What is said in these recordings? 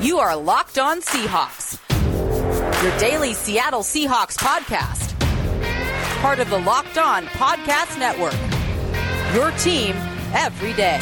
You are Locked On Seahawks, your daily Seattle Seahawks podcast. Part of the Locked On Podcast Network. Your team every day.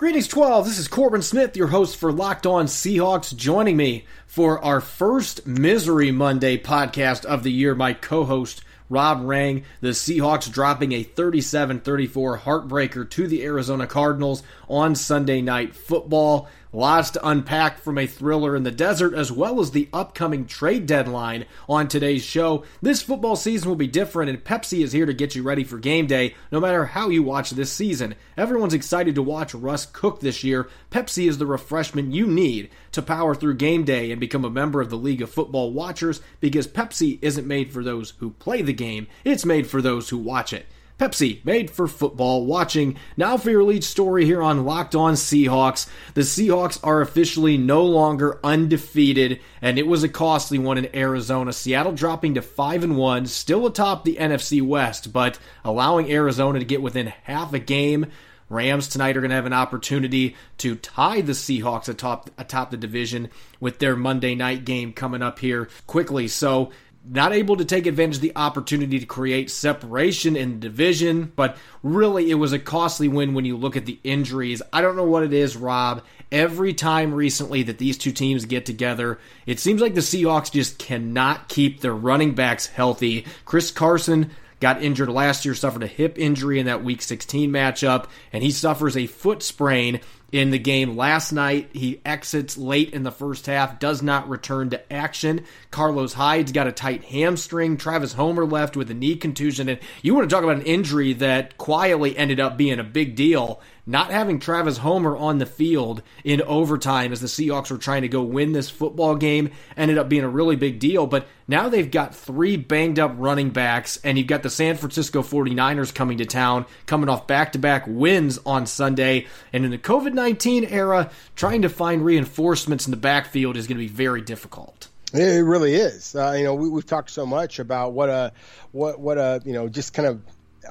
Greetings, 12. This is Corbin Smith, your host for Locked On Seahawks. Joining me for our first Misery Monday podcast of the year, my co host, Rob Rang. The Seahawks dropping a 37 34 heartbreaker to the Arizona Cardinals on Sunday Night Football. Lots to unpack from a thriller in the desert, as well as the upcoming trade deadline on today's show. This football season will be different, and Pepsi is here to get you ready for game day, no matter how you watch this season. Everyone's excited to watch Russ cook this year. Pepsi is the refreshment you need to power through game day and become a member of the League of Football Watchers because Pepsi isn't made for those who play the game, it's made for those who watch it. Pepsi, made for football watching. Now for your lead story here on Locked On Seahawks. The Seahawks are officially no longer undefeated, and it was a costly one in Arizona. Seattle dropping to 5 and 1, still atop the NFC West, but allowing Arizona to get within half a game. Rams tonight are going to have an opportunity to tie the Seahawks atop atop the division with their Monday night game coming up here quickly. So not able to take advantage of the opportunity to create separation in the division, but really it was a costly win when you look at the injuries. I don't know what it is, Rob. Every time recently that these two teams get together, it seems like the Seahawks just cannot keep their running backs healthy. Chris Carson got injured last year, suffered a hip injury in that week 16 matchup, and he suffers a foot sprain in the game last night. He exits late in the first half, does not return to action. Carlos Hyde's got a tight hamstring. Travis Homer left with a knee contusion. And you want to talk about an injury that quietly ended up being a big deal not having Travis Homer on the field in overtime as the Seahawks were trying to go win this football game ended up being a really big deal. But now they've got three banged up running backs, and you've got the San Francisco 49ers coming to town, coming off back to back wins on Sunday. And in the COVID 19 era, trying to find reinforcements in the backfield is going to be very difficult. It really is. Uh, you know, we, have talked so much about what a what what a you know just kind of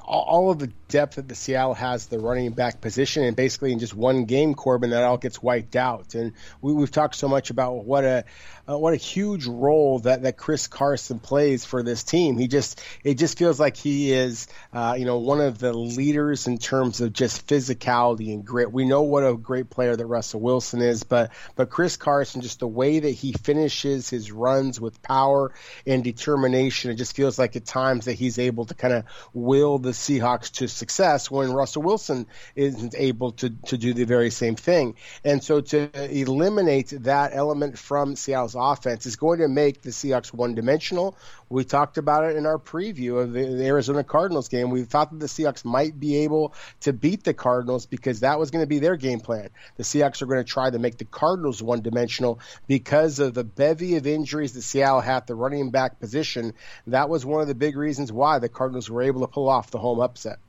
all of the depth that the Seattle has the running back position, and basically in just one game, Corbin, that all gets wiped out. And we, have talked so much about what a uh, what a huge role that, that Chris Carson plays for this team. He just it just feels like he is uh, you know one of the leaders in terms of just physicality and grit. We know what a great player that Russell Wilson is, but but Chris Carson, just the way that he finishes his runs with power and determination, it just feels like at times that he's able to kind of will the Seahawks to success when Russell Wilson isn't able to to do the very same thing. And so to eliminate that element from Seattle's offense is going to make the Seahawks one dimensional. We talked about it in our preview of the, Arizona Cardinals game. We thought that the Seahawks might be able to beat the Cardinals because that was going to be their game plan. The Seahawks are going to try to make the Cardinals one dimensional because of the bevy of injuries that Seattle had at the running back position. That was one of the big reasons why the Cardinals were able to pull off the home upset.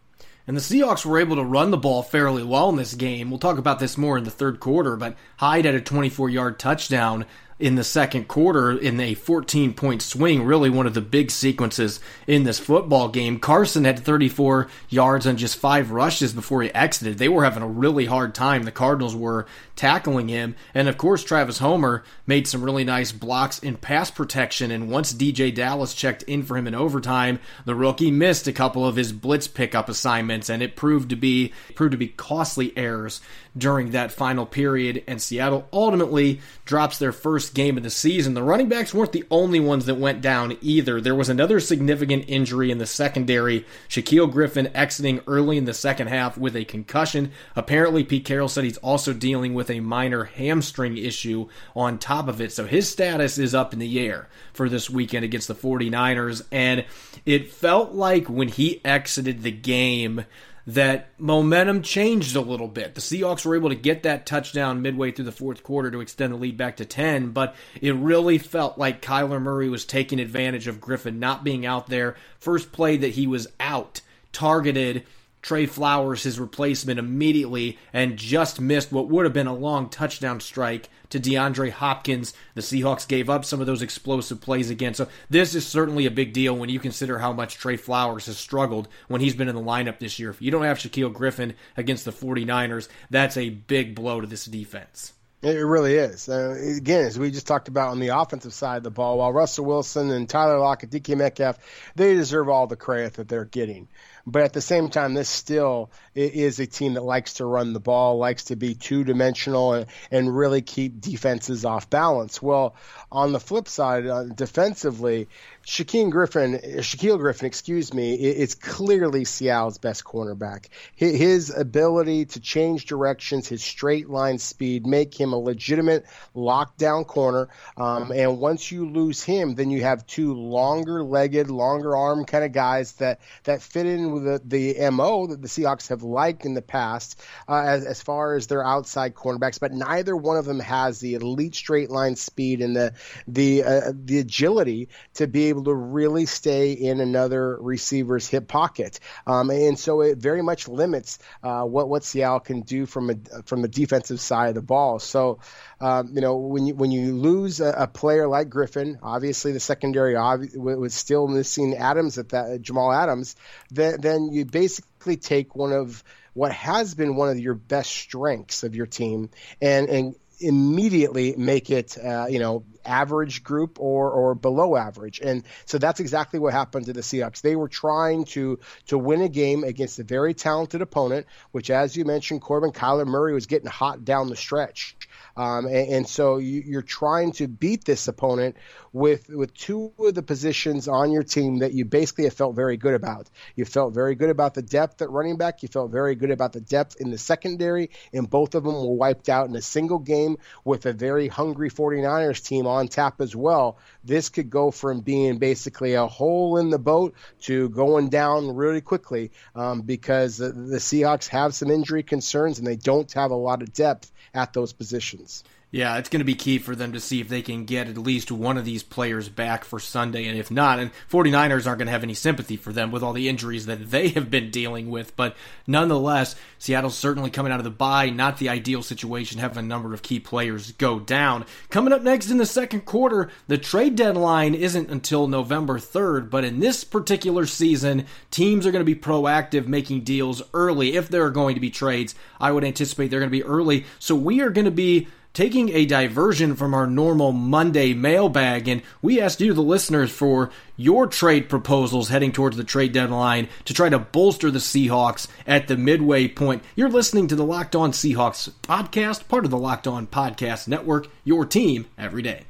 And the Seahawks were able to run the ball fairly well in this game. We'll talk about this more in the third quarter, but Hyde had a 24 yard touchdown in the second quarter in a 14 point swing, really one of the big sequences in this football game. Carson had 34 yards on just five rushes before he exited. They were having a really hard time. The Cardinals were tackling him. And of course, Travis Homer made some really nice blocks in pass protection. And once DeeJay Dallas checked in for him in overtime, the rookie missed a couple of his blitz pickup assignments, and it proved to be proved to be costly errors during that final period. And Seattle ultimately drops their first game of the season. The running backs weren't the only ones that went down either. There was another significant injury in the secondary. Shaquille Griffin exiting early in the second half with a concussion. Apparently, Pete Carroll said he's also dealing with a minor hamstring issue on top of it. So his status is up in the air for this weekend against the 49ers. And it felt like when he exited the game, that momentum changed a little bit. The Seahawks were able to get that touchdown midway through the fourth quarter to extend the lead back to 10, but it really felt like Kyler Murray was taking advantage of Griffin not being out there. First play that he was out, targeted Trey Flowers, his replacement, immediately and just missed what would have been a long touchdown strike to DeAndre Hopkins. The Seahawks gave up some of those explosive plays again. So this is certainly a big deal when you consider how much Trey Flowers has struggled when he's been in the lineup this year. If you don't have Shaquille Griffin against the 49ers, that's a big blow to this defense. It really is. Uh, again, as we just talked about on the offensive side of the ball, while Russell Wilson and Tyler Lockett, DK Metcalf, they deserve all the credit that they're getting. But at the same time, this still is a team that likes to run the ball, likes to be two dimensional, and, and really keep defenses off balance. Well, on the flip side, uh, defensively, Shaquille Griffin, Shaquill Griffin, excuse me, is clearly Seattle's best cornerback. His ability to change directions, his straight line speed, make him a legitimate lockdown corner. Um, and once you lose him, then you have two longer legged, longer arm kind of guys that, that fit in with the, the MO that the Seahawks have liked in the past uh, as, as far as their outside cornerbacks, but neither one of them has the elite straight line speed and the, the, uh, the agility to be able to really stay in another receiver's hip pocket. Um, and so it very much limits uh, what, what Seattle can do from a, from the defensive side of the ball. So, um, you know, when you, when you lose a, a, player like Griffin, obviously the secondary was still missing Adams at that, Jamal Adams, then, then you basically take one of what has been one of your best strengths of your team and, and immediately make it, uh, you know, average group or or below average. And so that's exactly what happened to the Seahawks. They were trying to to win a game against a very talented opponent, which, as you mentioned, Corbin Kyler Murray was getting hot down the stretch. Um, and, and, so you, are trying to beat this opponent with with two of the positions on your team that you basically have felt very good about. You felt very good about the depth at running back. You felt very good about the depth in the secondary, and both of them were wiped out in a single game with a very hungry 49ers team on tap as well. This could go from being basically a hole in the boat to going down really quickly um, because the, the Seahawks have some injury concerns and they don't have a lot of depth at those positions questions. Yeah, it's going to be key for them to see if they can get at least one of these players back for Sunday. And if not, and 49ers aren't going to have any sympathy for them with all the injuries that they have been dealing with. But nonetheless, Seattle's certainly coming out of the bye. Not the ideal situation, having a number of key players go down. Coming up next in the second quarter, the trade deadline isn't until November 3rd. But in this particular season, teams are going to be proactive making deals early. If there are going to be trades, I would anticipate they're going to be early. So we are going to be taking a diversion from our normal Monday mailbag, and we asked you, the listeners, for your trade proposals heading towards the trade deadline to try to bolster the Seahawks at the midway point. You're listening to the Locked On Seahawks podcast, part of the Locked On Podcast Network, your team every day.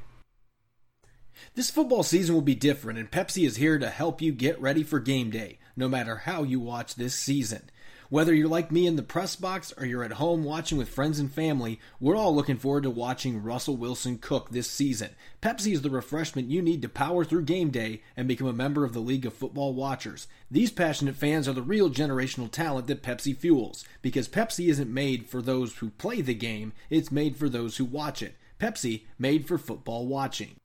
This football season will be different, and Pepsi is here to help you get ready for game day, no matter how you watch this season. Whether you're like me in the press box or you're at home watching with friends and family, we're all looking forward to watching Russell Wilson cook this season. Pepsi is the refreshment you need to power through game day and become a member of the League of Football Watchers. These passionate fans are the real generational talent that Pepsi fuels, because Pepsi isn't made for those who play the game, it's made for those who watch it. Pepsi, made for football watching.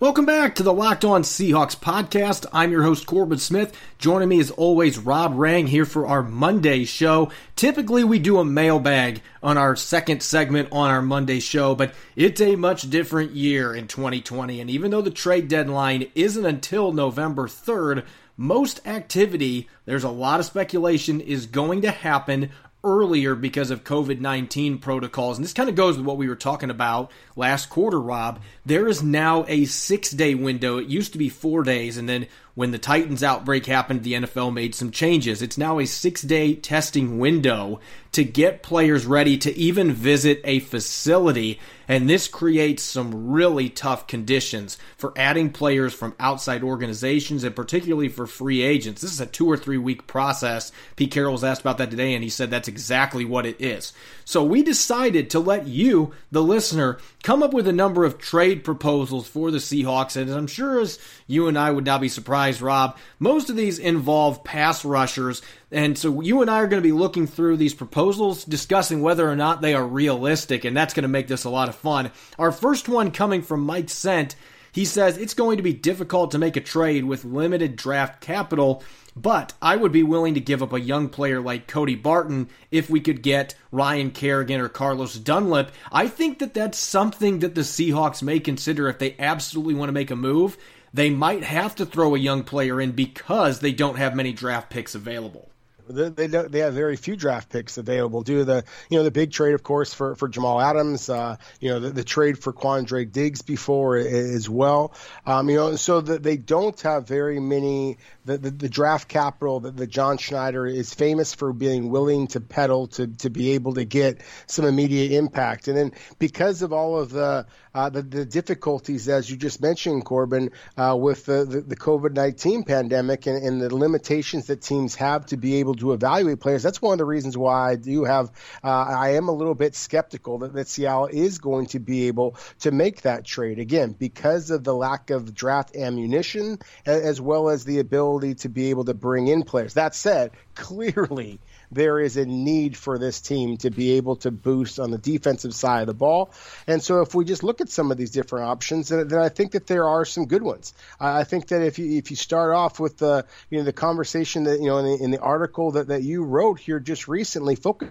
Welcome back to the Locked On Seahawks podcast. I'm your host, Corbin Smith. Joining me as always, Rob Rang here for our Monday show. Typically, we do a mailbag on our second segment on our Monday show, but it's a much different year in 2020. And even though the trade deadline isn't until November 3rd, most activity, there's a lot of speculation, is going to happen earlier because of COVID 19 protocols. And this kind of goes with what we were talking about last quarter, Rob. There is now a six day window. It used to be four days. And then when the Titans outbreak happened, the NFL made some changes. It's now a six day testing window to get players ready to even visit a facility. And this creates some really tough conditions for adding players from outside organizations and particularly for free agents. This is a two or three week process. Pete Carroll was asked about that today, and he said that's exactly what it is. So we decided to let you, the listener, come up with a number of trade proposals for the Seahawks. And I'm sure as you and I would not be surprised, Rob, most of these involve pass rushers. And so you and I are going to be looking through these proposals, discussing whether or not they are realistic, and that's going to make this a lot of fun. Our first one coming from Mike Sent He says it's going to be difficult to make a trade with limited draft capital, but I would be willing to give up a young player like Cody Barton if we could get Ryan Kerrigan or Carlos Dunlap. I think that that's something that the Seahawks may consider if they absolutely want to make a move. They might have to throw a young player in because they don't have many draft picks available. They, they, have very few draft picks available due to the you know the big trade of course for, for Jamal Adams uh, you know the, the trade for Quandre Diggs before as well um, you know so that they don't have very many the, the, the draft capital that the John Schneider is famous for being willing to peddle to, to be able to get some immediate impact and then because of all of the uh, the, the, difficulties, as you just mentioned, Corbin, uh, with the, the, the COVID 19 pandemic and, and, the limitations that teams have to be able to evaluate players. That's one of the reasons why I do have, uh, I am a little bit skeptical that, that Seattle is going to be able to make that trade. Again, because of the lack of draft ammunition, as well as the ability to be able to bring in players. That said, clearly, there is a need for this team to be able to boost on the defensive side of the ball. And so if we just look at some of these different options, then, then I think that there are some good ones. I think that if you if you start off with the you know the conversation that you know in the, in the article that, that you wrote here just recently, focus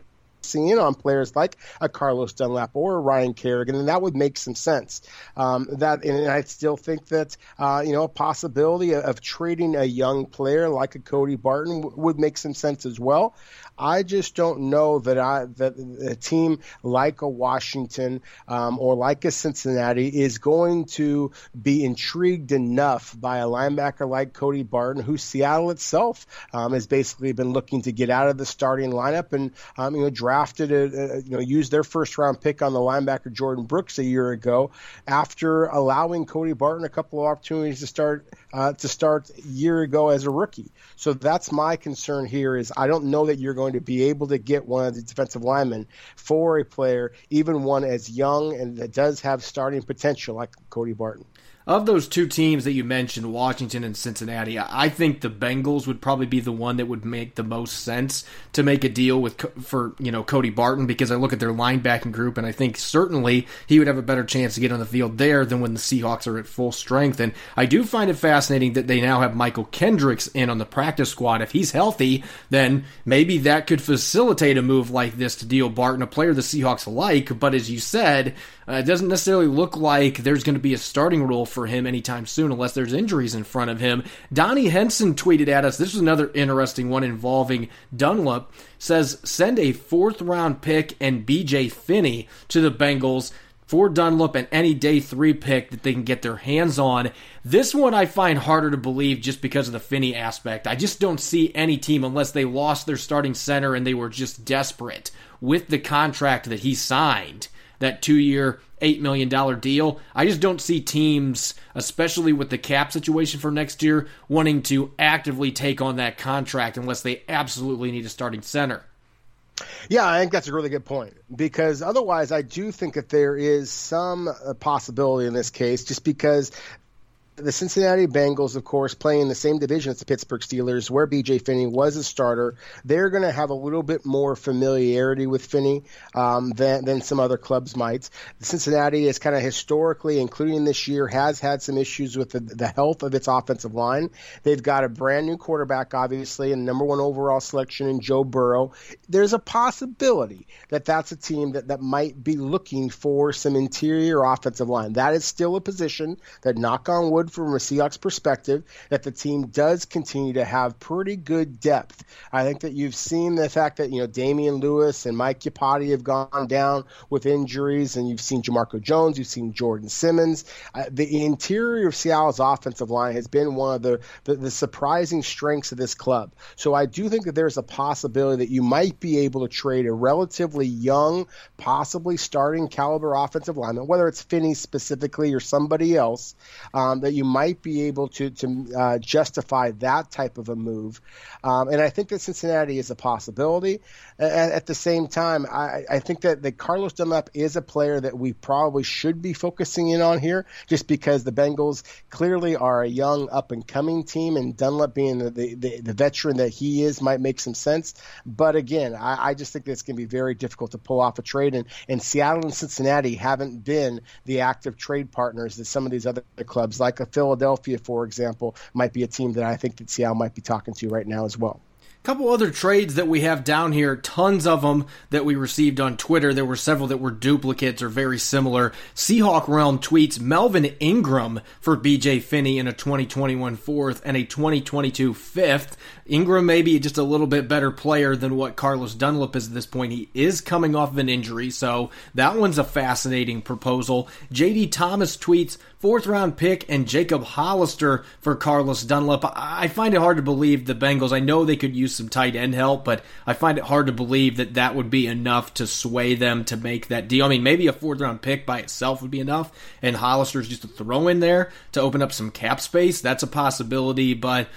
in on players like a Carlos Dunlap or a Ryan Kerrigan, and that would make some sense. Um, that, and I still think that uh, you know a possibility of, of, trading a young player like a Cody Barton w- would make some sense as well. I just don't know that I that a team like a Washington um, or like a Cincinnati is going to be intrigued enough by a linebacker like Cody Barton, who Seattle itself um, has basically been looking to get out of the starting lineup and um, you know drafted a, a, you know used their first round pick on the linebacker Jordyn Brooks a year ago after allowing Cody Barton a couple of opportunities to start uh, to start a year ago as a rookie. So that's my concern here is I don't know that you're going to be able to get one of the defensive linemen for a player, even one as young and that does have starting potential like Cody Barton of those two teams that you mentioned, Washington and Cincinnati, I think the Bengals would probably be the one that would make the most sense to make a deal with for you know Cody Barton because I look at their linebacking group and I think certainly he would have a better chance to get on the field there than when the Seahawks are at full strength. And I do find it fascinating that they now have Mychal Kendricks in on the practice squad. If he's healthy, then maybe that could facilitate a move like this to deal Barton, a player the Seahawks like. But as you said, uh, it doesn't necessarily look like there's going to be a starting role for him anytime soon unless there's injuries in front of him. Donnie Henson tweeted at us. This is another interesting one involving Dunlap. Says send a fourth round pick and BJ Finney to the Bengals for Dunlap and any day three pick that they can get their hands on. This one I find harder to believe just because of the Finney aspect. I just don't see any team unless they lost their starting center and they were just desperate with the contract that he signed that two year, $8 million deal. I just don't see teams, especially with the cap situation for next year, wanting to actively take on that contract unless they absolutely need a starting center. Yeah, I think that's a really good point because otherwise, I do think that there is some uh, possibility in this case, just because the Cincinnati Bengals, of course, playing in the same division as the Pittsburgh Steelers, where BJ Finney was a starter, they're going to have a little bit more familiarity with Finney um, than, than some other clubs might. Cincinnati is kind of historically, including this year, has had some issues with the, the health of its offensive line. They've got a brand new quarterback, obviously, and number one overall selection in Joe Burrow. There's a possibility that that's a team that, that might be looking for some interior offensive line. That is still a position that, knock on wood, from a Seahawks perspective that the team does continue to have pretty good depth. I think that you've seen the fact that, you know, Damien Lewis and Mike Iupati have gone down with injuries, and you've seen Jamarco Jones, you've seen Jordan Simmons. Uh, the interior of Seattle's offensive line has been one of the, the, the surprising strengths of this club. So I do think that there's a possibility that you might be able to trade a relatively young, possibly starting caliber offensive lineman, whether it's Finney specifically or somebody else, um, that you might be able to to uh, justify that type of a move. Um, and I think that Cincinnati is a possibility. At, at the same time, I, I think that, that Carlos Dunlap is a player that we probably should be focusing in on here, just because the Bengals clearly are a young up and coming team, and Dunlap being the, the, the veteran that he is might make some sense. But again, I, I just think that it's going to be very difficult to pull off a trade, and, and Seattle and Cincinnati haven't been the active trade partners that some of these other clubs, like a Philadelphia, for example, might be a team that I think that Seattle might be talking to right now as well couple other trades that we have down here, tons of them that we received on Twitter. There were several that were duplicates or very similar. Seahawk Realm tweets Melvin Ingram for BJ Finney in a 2021 fourth and a 2022 fifth. Ingram may be just a little bit better player than what Carlos Dunlap is at this point. He is coming off of an injury, so that one's a fascinating proposal. JD Thomas tweets fourth round pick and Jacob Hollister for Carlos Dunlap. I find it hard to believe the Bengals. I know they could use some tight end help, but I find it hard to believe that that would be enough to sway them to make that deal. I mean, maybe a fourth round pick by itself would be enough, and Hollister's just a throw in there to open up some cap space. That's a possibility, but.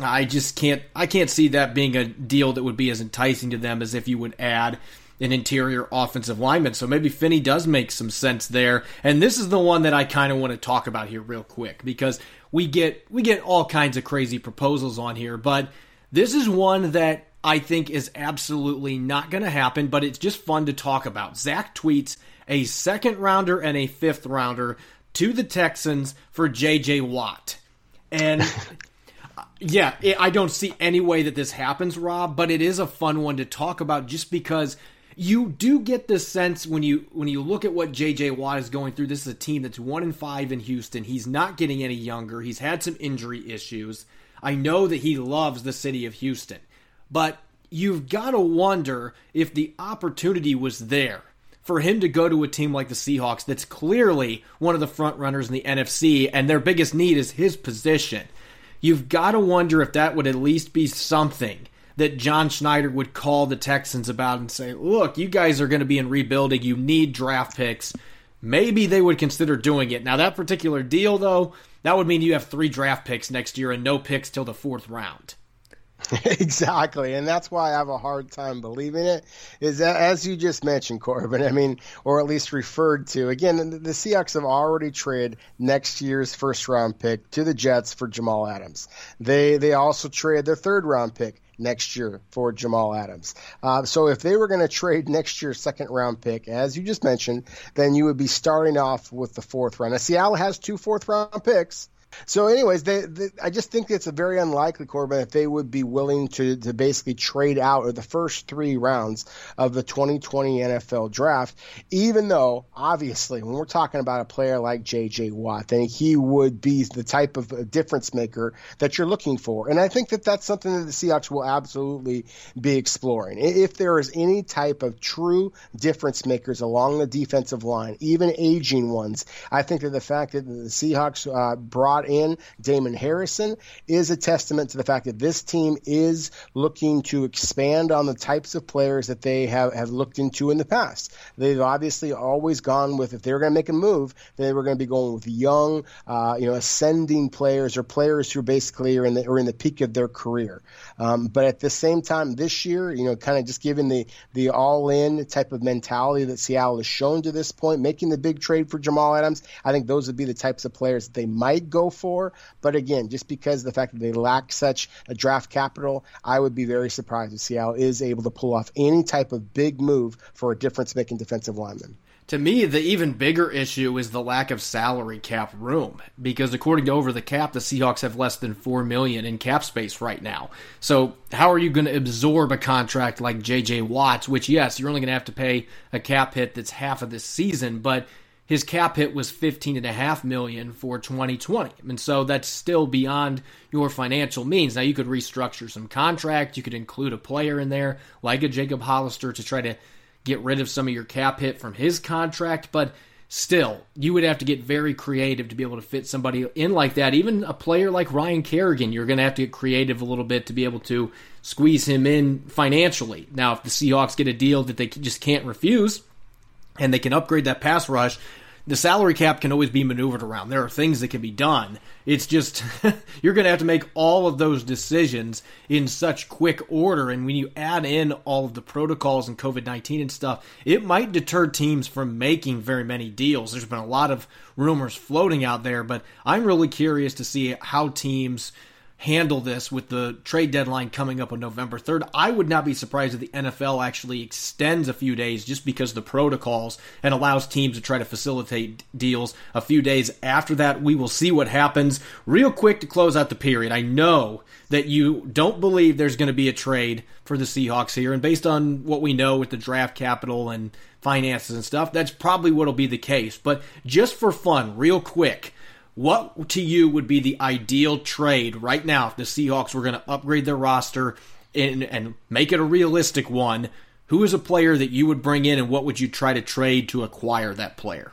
I just can't I can't see that being a deal that would be as enticing to them as if you would add an interior offensive lineman. So maybe Finney does make some sense there. And this is the one that I kind of want to talk about here real quick because we get we get all kinds of crazy proposals on here, but this is one that I think is absolutely not going to happen, but it's just fun to talk about. Zach tweets a second rounder and a fifth rounder to the Texans for JJ Watt. And yeah, I don't see any way that this happens, Rob, but it is a fun one to talk about just because you do get the sense when you when you look at what JJ Watt is going through. This is a team that's one in five in Houston. He's not getting any younger. He's had some injury issues. I know that he loves the city of Houston, but you've got to wonder if the opportunity was there for him to go to a team like the Seahawks that's clearly one of the front runners in the NFC and their biggest need is his position. You've got to wonder if that would at least be something that John Schneider would call the Texans about and say, look, you guys are going to be in rebuilding. You need draft picks. Maybe they would consider doing it. Now, that particular deal, though, that would mean you have three draft picks next year and no picks till the fourth round. exactly, and that's why I have a hard time believing it. Is that, as you just mentioned, Corbin? I mean, or at least referred to. Again, the, the Seahawks have already traded next year's first round pick to the Jets for Jamal Adams. They they also traded their third round pick next year for Jamal Adams. Uh, so if they were going to trade next year's second round pick, as you just mentioned, then you would be starting off with the fourth round. Now, Seattle has two fourth round picks. So, anyways, they, they, I just think it's a very unlikely, Corbin, that they would be willing to, to basically trade out of the first three rounds of the 2020 NFL draft, even though, obviously, when we're talking about a player like J.J. Watt, then he would be the type of difference maker that you're looking for. And I think that that's something that the Seahawks will absolutely be exploring. If there is any type of true difference makers along the defensive line, even aging ones, I think that the fact that the Seahawks uh, brought brought in Damon Harrison is a testament to the fact that this team is looking to expand on the types of players that they have, have looked into in the past. They've obviously always gone with, if they were going to make a move, they were going to be going with young, uh, you know, ascending players or players who basically are in the, are in the peak of their career. Um, but at the same time, this year, you know, kind of just given the, the all in type of mentality that Seattle has shown to this point, making the big trade for Jamal Adams, I think those would be the types of players that they might go for. But again, just because the fact that they lack such a draft capital, I would be very surprised if Seattle is able to pull off any type of big move for a difference making defensive lineman. To me, the even bigger issue is the lack of salary cap room because according to Over the Cap, the Seahawks have less than 4 million in cap space right now. So, how are you going to absorb a contract like JJ Watts, which yes, you're only going to have to pay a cap hit that's half of this season, but his cap hit was 15 and a half million for 2020 and so that's still beyond your financial means. Now you could restructure some contract you could include a player in there like a jacob hollister to try to get rid of some of your cap hit from his contract. But still you would have to get very creative to be able to fit somebody in like that. Even a player like ryan kerrigan you're going to have to get creative a little bit to be able to squeeze him in financially. Now if the seahawks get a deal that they just can't refuse and they can upgrade that pass rush the salary cap can always be maneuvered around. There are things that can be done. It's just you're going to have to make all of those decisions in such quick order. And when you add in all of the protocols and COVID 19 and stuff, it might deter teams from making very many deals. There's been a lot of rumors floating out there, but I'm really curious to see how teams handle this with the trade deadline coming up on November 3rd. I would not be surprised if the NFL actually extends a few days just because the protocols and allows teams to try to facilitate deals a few days after that. We will see what happens. Real quick to close out the period. I know that you don't believe there's going to be a trade for the Seahawks here, and based on what we know with the draft capital and finances and stuff, that's probably what'll be the case. But just for fun, real quick, what to you would be the ideal trade right now if the Seahawks were going to upgrade their roster and, and make it a realistic one? Who is a player that you would bring in, and what would you try to trade to acquire that player?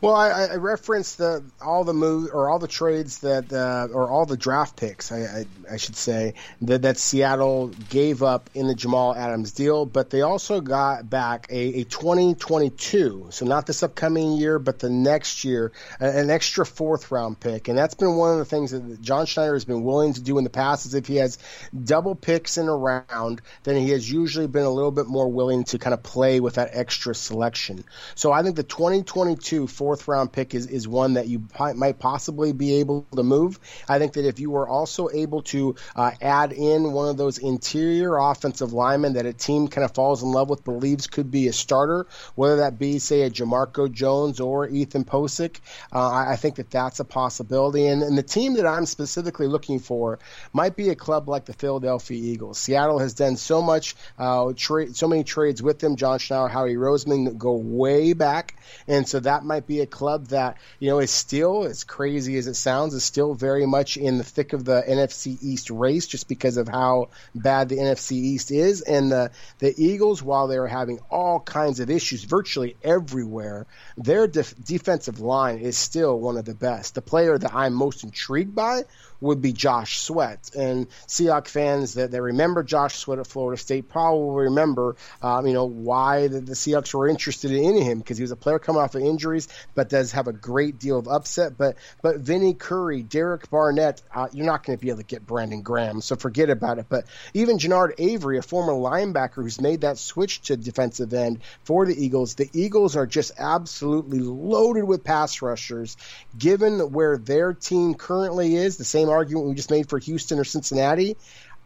Well, I, I referenced the all the move or all the trades that uh, or all the draft picks, I, I, I should say that, that Seattle gave up in the Jamal Adams deal, but they also got back a, a 2022, so not this upcoming year, but the next year, an extra fourth round pick, and that's been one of the things that John Schneider has been willing to do in the past. Is if he has double picks in a round, then he has usually been a little bit more willing to kind of play with that extra selection. So I think the 2022 fourth round pick is, is one that you might possibly be able to move. I think that if you were also able to uh, add in one of those interior offensive linemen that a team kind of falls in love with, believes could be a starter, whether that be, say, a Jamarco Jones or Ethan Pocic, uh, I think that that's a possibility. And, and the team that I'm specifically looking for might be a club like the Philadelphia Eagles. Seattle has done so much, uh, tra- so many trades with them. John Schneider, Howie Roseman go way back, and so that might be a club that you know is still as crazy as it sounds is still very much in the thick of the NFC East race just because of how bad the NFC East is and the the Eagles while they are having all kinds of issues virtually everywhere their def- defensive line is still one of the best the player that I'm most intrigued by would be Josh Sweat. And Seahawks fans that, that remember Josh Sweat at Florida State probably remember, um, you know, why the, the Seahawks were interested in him because he was a player coming off of injuries, but does have a great deal of upset. But but Vinny Curry, Derek Barnett, uh, you're not going to be able to get Brandon Graham, so forget about it. But even Genard Avery, a former linebacker who's made that switch to defensive end for the Eagles, the Eagles are just absolutely loaded with pass rushers. Given where their team currently is, the same argument we just made for Houston or Cincinnati.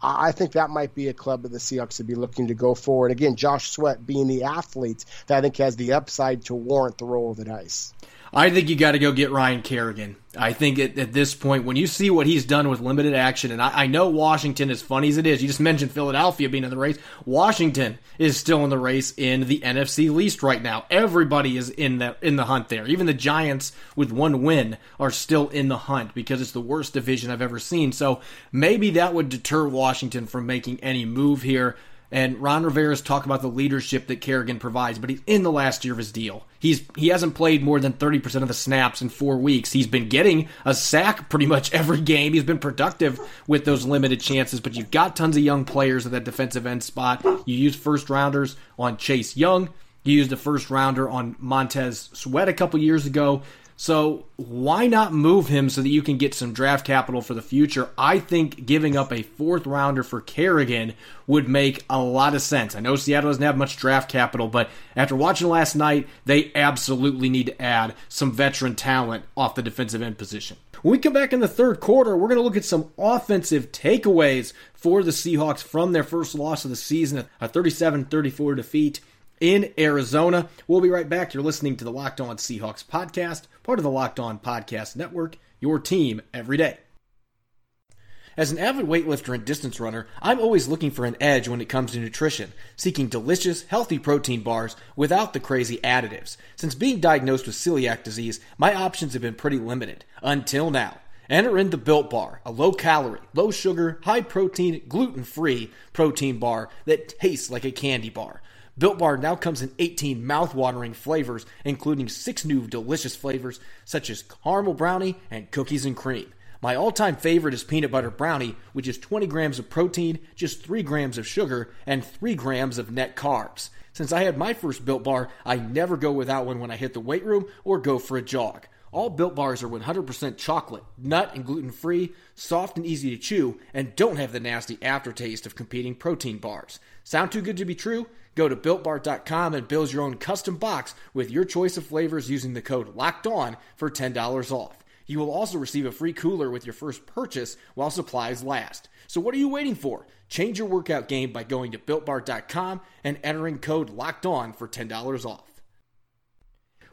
I think that might be a club that the Seahawks would be looking to go for. And again, Josh Sweat being the athlete that I think has the upside to warrant the roll of the dice. I think you got to go get Ryan Kerrigan. I think at, at, this point, when you see what he's done with limited action, and I, I, know Washington, as funny as it is, you just mentioned Philadelphia being in the race. Washington is still in the race in the NFC least right now. Everybody is in the in the hunt there. Even the Giants, with one win, are still in the hunt because it's the worst division I've ever seen. So maybe that would deter Washington from making any move here. And Ron Rivera's talked about the leadership that Kerrigan provides, but he's in the last year of his deal. He's he hasn't played more than 30% of the snaps in 4 weeks. He's been getting a sack pretty much every game. He's been productive with those limited chances, but you've got tons of young players at that defensive end spot. You use first rounders on Chase Young. You used a first rounder on Montez Sweat a couple years ago. So why not move him so that you can get some draft capital for the future? I think giving up a fourth rounder for Kerrigan would make a lot of sense. I know Seattle doesn't have much draft capital, but after watching last night, they absolutely need to add some veteran talent off the defensive end position. When we come back in the third quarter, we're going to look at some offensive takeaways for the Seahawks from their first loss of the season, a 37 34 defeat in Arizona. We'll be right back. You're listening to the Locked On Seahawks podcast, part of the Locked On Podcast Network, your team every day. As an avid weightlifter and distance runner, I'm always looking for an edge when it comes to nutrition, seeking delicious, healthy protein bars without the crazy additives. Since being diagnosed with celiac disease, my options have been pretty limited. Until now. Enter in the Built Bar, a low calorie, low sugar, high protein, gluten free protein bar that tastes like a candy bar. Built Bar now comes in 18 mouth-watering flavors, including six new delicious flavors such as caramel brownie and cookies and cream. My all time favorite is peanut butter brownie, which is 20 grams of protein, just 3 grams of sugar, and 3 grams of net carbs. Since I had my first Built Bar, I never go without one when I hit the weight room or go for a jog. All Built Bars are 100% chocolate, nut, and gluten free, soft and easy to chew, and don't have the nasty aftertaste of competing protein bars. Sound too good to be true? Go to builtbar.com and build your own custom box with your choice of flavors using the code LOCKED ON for $10 off. You will also receive a free cooler with your first purchase while supplies last. So what are you waiting for? Change your workout game by going to builtbar.com and entering code LOCKED ON for $10 off.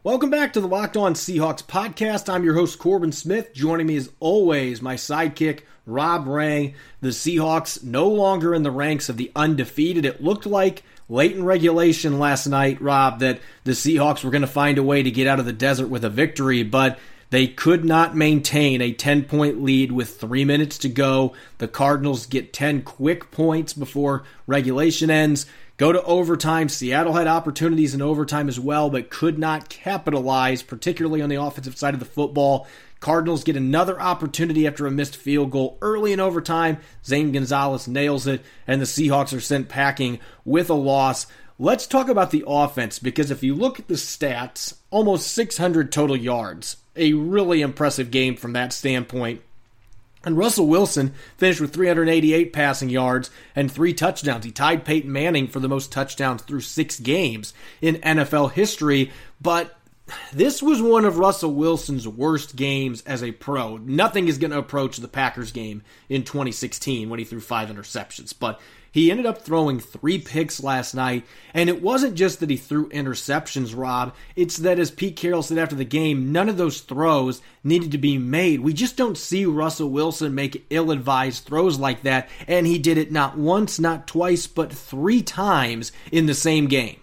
Welcome back to the Locked On Seahawks podcast. I'm your host, Corbin Smith. Joining me as always, my sidekick, Rob Rang. The Seahawks no longer in the ranks of the undefeated. It looked like late in regulation last night, Rob, that the Seahawks were going to find a way to get out of the desert with a victory, but they could not maintain a 10 point lead with three minutes to go. The Cardinals get 10 quick points before regulation ends. Go to overtime. Seattle had opportunities in overtime as well, but could not capitalize, particularly on the offensive side of the football. Cardinals get another opportunity after a missed field goal early in overtime. Zane Gonzalez nails it, and the Seahawks are sent packing with a loss. Let's talk about the offense because if you look at the stats, almost 600 total yards. A really impressive game from that standpoint. And Russell Wilson finished with 388 passing yards and three touchdowns. He tied Peyton Manning for the most touchdowns through six games in NFL history. But this was one of Russell Wilson's worst games as a pro. Nothing is going to approach the Packers game in 2016 when he threw five interceptions. But he ended up throwing three picks last night, and it wasn't just that he threw interceptions, Rob. It's that, as Pete Carroll said after the game, none of those throws needed to be made. We just don't see Russell Wilson make ill advised throws like that, and he did it not once, not twice, but three times in the same game.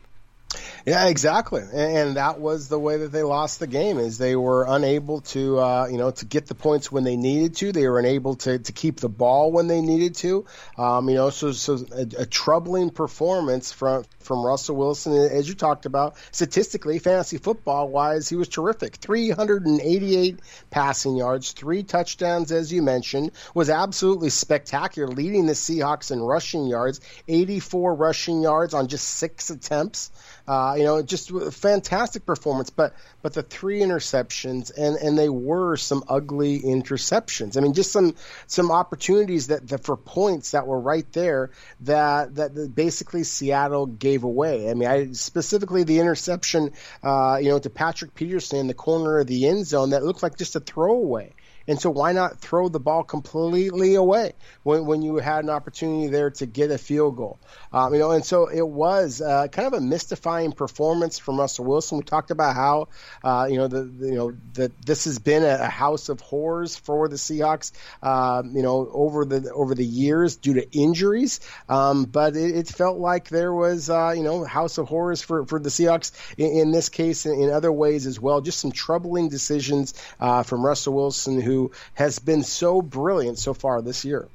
Yeah, exactly, and, that was the way that they lost the game. Is they were unable to, uh, you know, to get the points when they needed to. They were unable to, to keep the ball when they needed to. Um, you know, so so a, a troubling performance from from Russell Wilson, as you talked about. Statistically, fantasy football wise, he was terrific. 388 passing yards, three touchdowns, as you mentioned, was absolutely spectacular, leading the Seahawks in rushing yards, 84 rushing yards on just six attempts. Uh, you know, just fantastic performance. But but the three interceptions, and and they were some ugly interceptions. I mean, just some some opportunities that, that for points that were right there that that basically Seattle gave away. I mean, I specifically the interception, uh, you know, to Patrick Peterson in the corner of the end zone that looked like just a throwaway. And so why not throw the ball completely away when, when you had an opportunity there to get a field goal? Um, you know, and so it was uh, kind of a mystifying performance from Russell Wilson. We talked about how uh, you know the, the, you know that this has been a, house of horrors for the Seahawks. Um, you know, over the over the years due to injuries, um, but it, it, felt like there was uh, you know house of horrors for, for the Seahawks in, in this case and in other ways as well. Just some troubling decisions uh, from Russell Wilson who has been so brilliant so far this year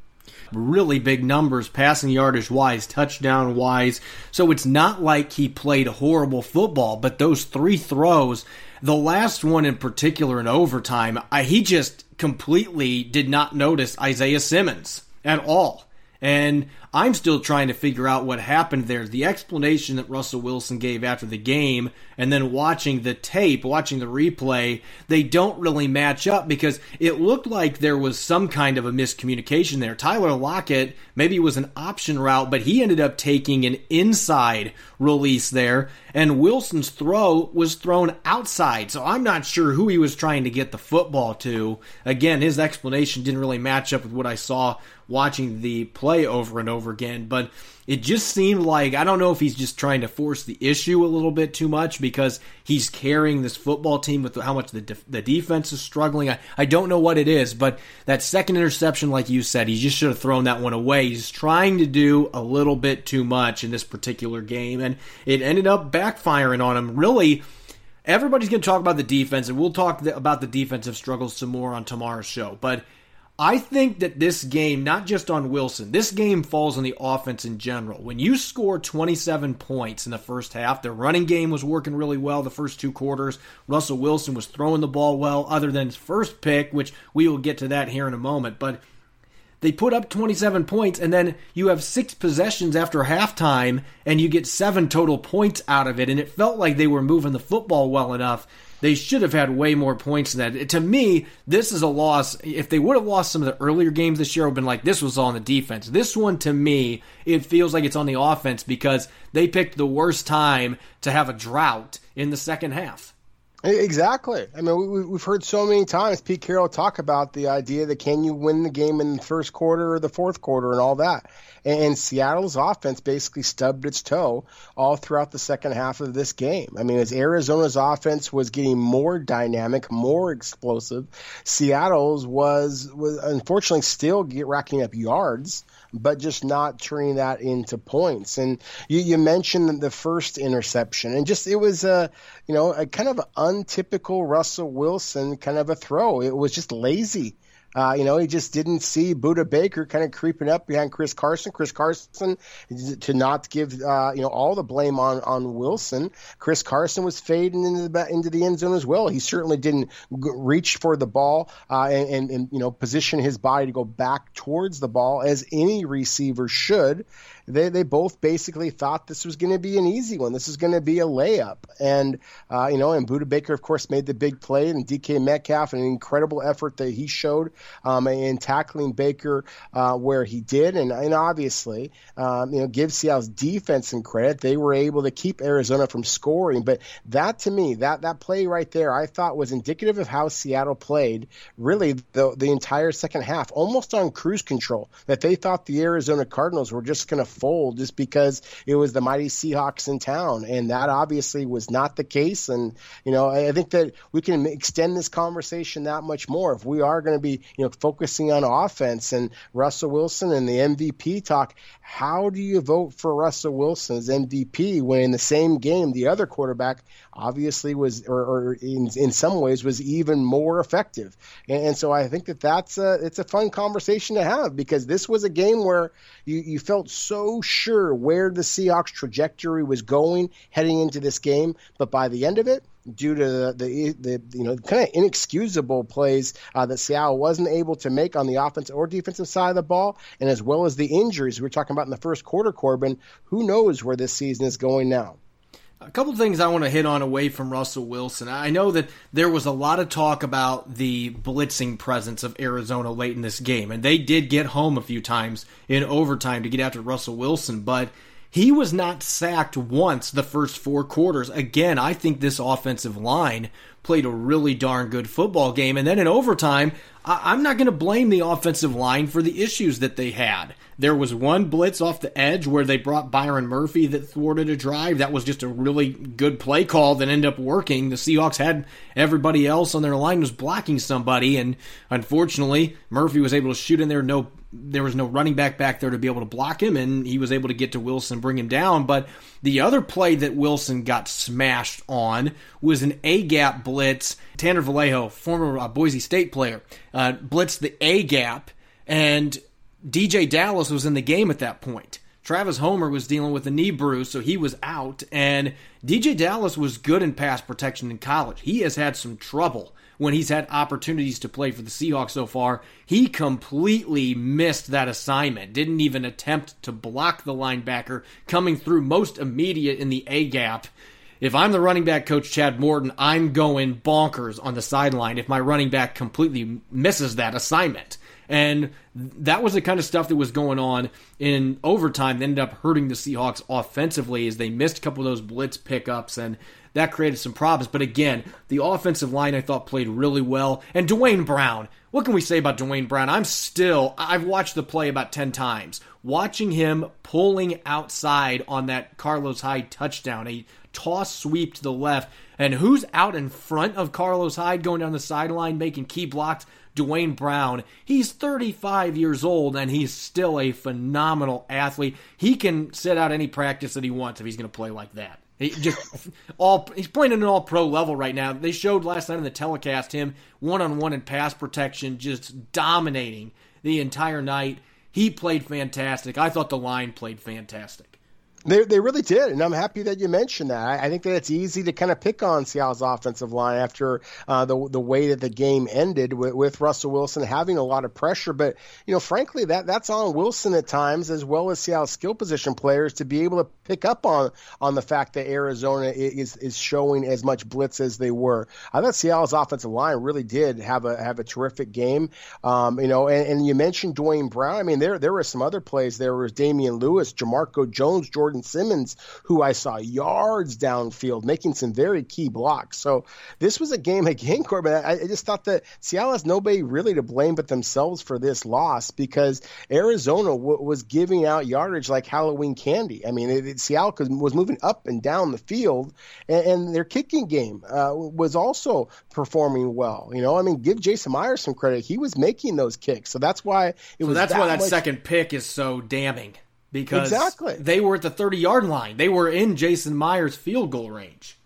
really big numbers passing yardage wise, touchdown wise. So it's not like he played horrible football, but those three throws, the last one in particular in overtime, I, he just completely did not notice Isaiah Simmons at all. And I'm still trying to figure out what happened there. The explanation that Russell Wilson gave after the game, and then watching the tape, watching the replay, they don't really match up because it looked like there was some kind of a miscommunication there. Tyler Lockett, maybe was an option route, but he ended up taking an inside release there, and Wilson's throw was thrown outside. So I'm not sure who he was trying to get the football to. Again, his explanation didn't really match up with what I saw watching the play over and over again, but it just seemed like I don't know if he's just trying to force the issue a little bit too much because he's carrying this football team with how much the def- the defense is struggling. I, I don't know what it is, but that second interception, like you said, he just should have thrown that one away. He's trying to do a little bit too much in this particular game, and it ended up backfiring on him. Really everybody's going to talk about the defense, and we'll talk about the defensive struggles some more on tomorrow's show. But I think that this game, not just on Wilson, this game falls on the offense in general. When you score 27 points in the first half, the running game was working really well the first two quarters. Russell Wilson was throwing the ball well, other than his first pick, which we will get to that here in a moment. But they put up 27 points, and then you have six possessions after halftime, and you get seven total points out of it. And it felt like they were moving the football well enough they should have had way more points than that. To me, this is a loss. If they would have lost some of the earlier games this year, I would have been like, this was on the defense. This one, to me, it feels like it's on the offense because they picked the worst time to have a drought in the second half. Exactly. I mean, we, have heard so many times Pete Carroll talk about the idea that can you win the game in the first quarter or the fourth quarter and all that. And Seattle's offense basically stubbed its toe all throughout the second half of this game. I mean, as Arizona's offense was getting more dynamic, more explosive, Seattle's was was unfortunately still get racking up yards but just not turning that into points. And you, you mentioned the first interception, and just it was a you know a kind of untypical Russell Wilson kind of a throw. It was just lazy. Uh, you know, he just didn't see Budda Baker kind of creeping up behind Chris Carson. Chris Carson, to not give uh, you know all the blame on on Wilson. Chris Carson was fading into the into the end zone as well. He certainly didn't reach for the ball uh, and, and, and you know position his body to go back towards the ball as any receiver should they they both basically thought this was going to be an easy one. This is going to be a layup, and uh, you know, and Budda Baker, of course, made the big play, and DK Metcalf, an incredible effort that he showed um, in tackling Baker uh, where he did, and, and obviously, um, you know, give Seattle's defense some credit. They were able to keep Arizona from scoring, but that to me, that that play right there, I thought was indicative of how Seattle played really the the entire second half, almost on cruise control. That they thought the Arizona Cardinals were just going to fold just because it was the mighty Seahawks in town. And that obviously was not the case. And, you know, I think that we can extend this conversation that much more. If we are going to be, you know, focusing on offense and Russell Wilson and the MVP talk, how do you vote for Russell Wilson as MVP when in the same game the other quarterback obviously was, or, or in, in some ways was even more effective? And, and, so I think that that's a, it's a fun conversation to have because this was a game where you, you felt so sure where the Seahawks trajectory was going heading into this game, but by the end of it, due to the, the, the you know kind of inexcusable plays uh, that Seattle wasn't able to make on the offensive or defensive side of the ball, and as well as the injuries we were talking about in the first quarter, Corbin. Who knows where this season is going now? A couple things I want to hit on away from Russell Wilson. I know that there was a lot of talk about the blitzing presence of Arizona late in this game, and they did get home a few times in overtime to get after Russell Wilson, but he was not sacked once the first four quarters. Again, I think this offensive line played a really darn good football game. And then in overtime, I- am not going to blame the offensive line for the issues that they had. There was one blitz off the edge where they brought Byron Murphy that thwarted a drive. That was just a really good play call that ended up working. The Seahawks had everybody else on their line was blocking somebody, and unfortunately, Murphy was able to shoot in there no there was no running back back there to be able to block him, and he was able to get to Wilson, bring him down. But the other play that Wilson got smashed on was an A gap blitz. Tanner Vallejo, former uh, Boise State player, uh, blitzed the A gap, and DeeJay Dallas was in the game at that point. Travis Homer was dealing with a knee bruise, so he was out. And DeeJay Dallas was good in pass protection in college. He has had some trouble when he's had opportunities to play for the Seahawks so far. He completely missed that assignment, didn't even attempt to block the linebacker coming through most immediate in the A gap. If I'm the running back coach, Chad Morton, I'm going bonkers on the sideline if my running back completely misses that assignment. And that was the kind of stuff that was going on in overtime that ended up hurting the Seahawks offensively as they missed a couple of those blitz pickups and that created some problems. But again, the offensive line I thought played really well. And Duane Brown, what can we say about Duane Brown? I'm still, I've watched the play about 10 times. Watching him pulling outside on that Carlos Hyde touchdown, a toss sweep to the left. And who's out in front of Carlos Hyde going down the sideline making key blocks? Duane Brown. He's 35 years old and he's still a phenomenal athlete. He can sit out any practice that he wants if he's going to play like that He just all he's playing at an all pro level right now. They showed last night in the telecast him one on one in pass protection, just dominating the entire night. He played fantastic. I thought the line played fantastic. They, they really did, and I'm happy that you mentioned that. I, I think that it's easy to kind of pick on Seattle's offensive line after uh, the the way that the game ended with, with Russell Wilson having a lot of pressure. But you know, frankly, that that's on Wilson at times as well as Seattle's skill position players to be able to pick up on on the fact that Arizona is is showing as much blitz as they were. I thought Seattle's offensive line really did have a have a terrific game. Um, you know, and, and you mentioned Duane Brown. I mean, there there were some other plays. There was Damien Lewis, Jamarco Jones, Jordan. Jordan Simmons, who I saw yards downfield making some very key blocks. So this was a game again, Corbin. I, I just thought that Seattle has nobody really to blame but themselves for this loss because Arizona w- was giving out yardage like Halloween candy. I mean, it, it, Seattle was moving up and down the field, and, and their kicking game uh, was also performing well. You know, I mean, give Jason Myers some credit; he was making those kicks, so that's why it so was. That's that why that much... second pick is so damning because exactly. they were at the 30 yard line. They were in Jason Myers' field goal range.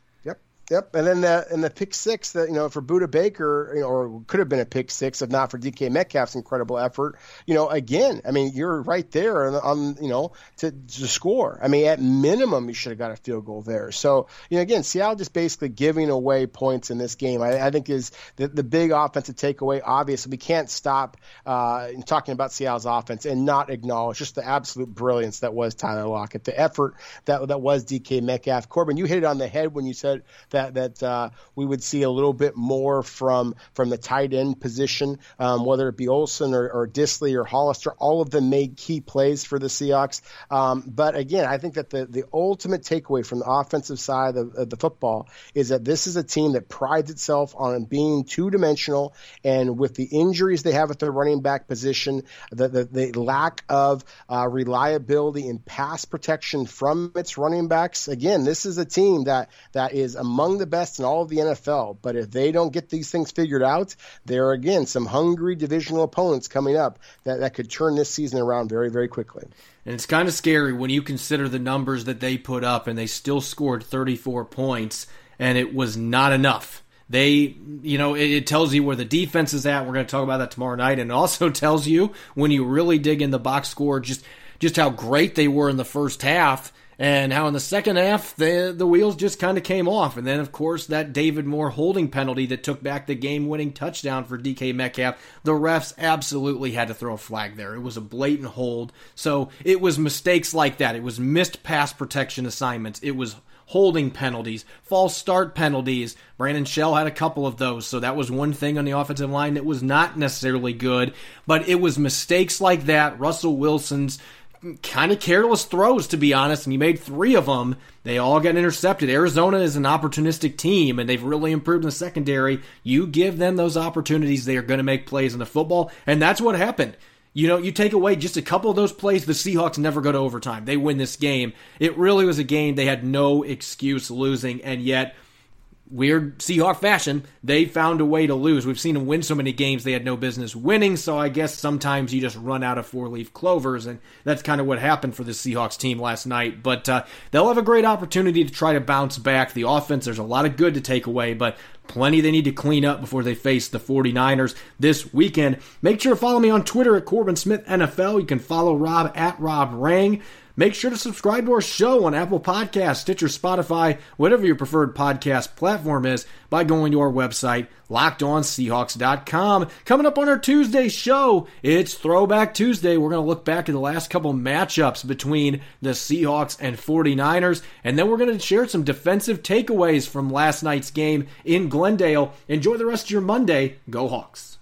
Yep, and then the and the pick six that you know for Budda Baker, you know, or could have been a pick six if not for DK Metcalf's incredible effort. You know, again, I mean, you're right there on, you know to, to score. I mean, at minimum, you should have got a field goal there. So you know, again, Seattle just basically giving away points in this game. I, I think is the, the big offensive takeaway. Obviously, we can't stop uh, talking about Seattle's offense and not acknowledge just the absolute brilliance that was Tyler Lockett, the effort that that was DK Metcalf. Corbin, you hit it on the head when you said that that uh, we would see a little bit more from from the tight end position, um, whether it be Olsen or, or Dissly or Hollister. All of them made key plays for the Seahawks. Um, but again, I think that the the ultimate takeaway from the offensive side of, of the football is that this is a team that prides itself on being two dimensional, and with the injuries they have at the running back position, the the, the lack of uh, reliability in pass protection from its running backs. Again, this is a team that that is among among the best in all of the NFL. But if they don't get these things figured out, there are again some hungry divisional opponents coming up that, that could turn this season around very, very quickly. And it's kind of scary when you consider the numbers that they put up, and they still scored 34 points, and it was not enough. They, you know, it, it tells you where the defense is at. We're going to talk about that tomorrow night, and also tells you when you really dig in the box score just just how great they were in the first half and how in the second half the the wheels just kind of came off. And then of course that David Moore holding penalty that took back the game winning touchdown for DK Metcalf. The refs absolutely had to throw a flag there. It was a blatant hold. So it was mistakes like that. It was missed pass protection assignments. It was holding penalties, false start penalties. Brandon Shell had a couple of those, so that was one thing on the offensive line that was not necessarily good, but it was mistakes like that. Russell Wilson's kind of careless throws, to be honest, and he made three of them. They all got intercepted. Arizona is an opportunistic team, and they've really improved in the secondary. You give them those opportunities, they are going to make plays in the football, and that's what happened. You know, you take away just a couple of those plays, the Seahawks never go to overtime. They win this game. It really was a game they had no excuse losing, and yet weird Seahawk fashion, they found a way to lose. We've seen them win so many games they had no business winning, so I guess sometimes you just run out of four leaf clovers, and that's kind of what happened for the Seahawks team last night. But uh, they'll have a great opportunity to try to bounce back. The offense, there's a lot of good to take away, but plenty they need to clean up before they face the 49ers this weekend. Make sure to follow me on Twitter at Corbin Smith NFL. You can follow Rob at Rob Rang. Make sure to subscribe to our show on Apple Podcasts, Stitcher, Spotify, whatever your preferred podcast platform is, by going to our website, lockedonseahawks.com. Coming up on our Tuesday show, it's Throwback Tuesday. We're going to look back at the last couple matchups between the Seahawks and 49ers, and then we're going to share some defensive takeaways from last night's game in Glendale. Enjoy the rest of your Monday. Go Hawks.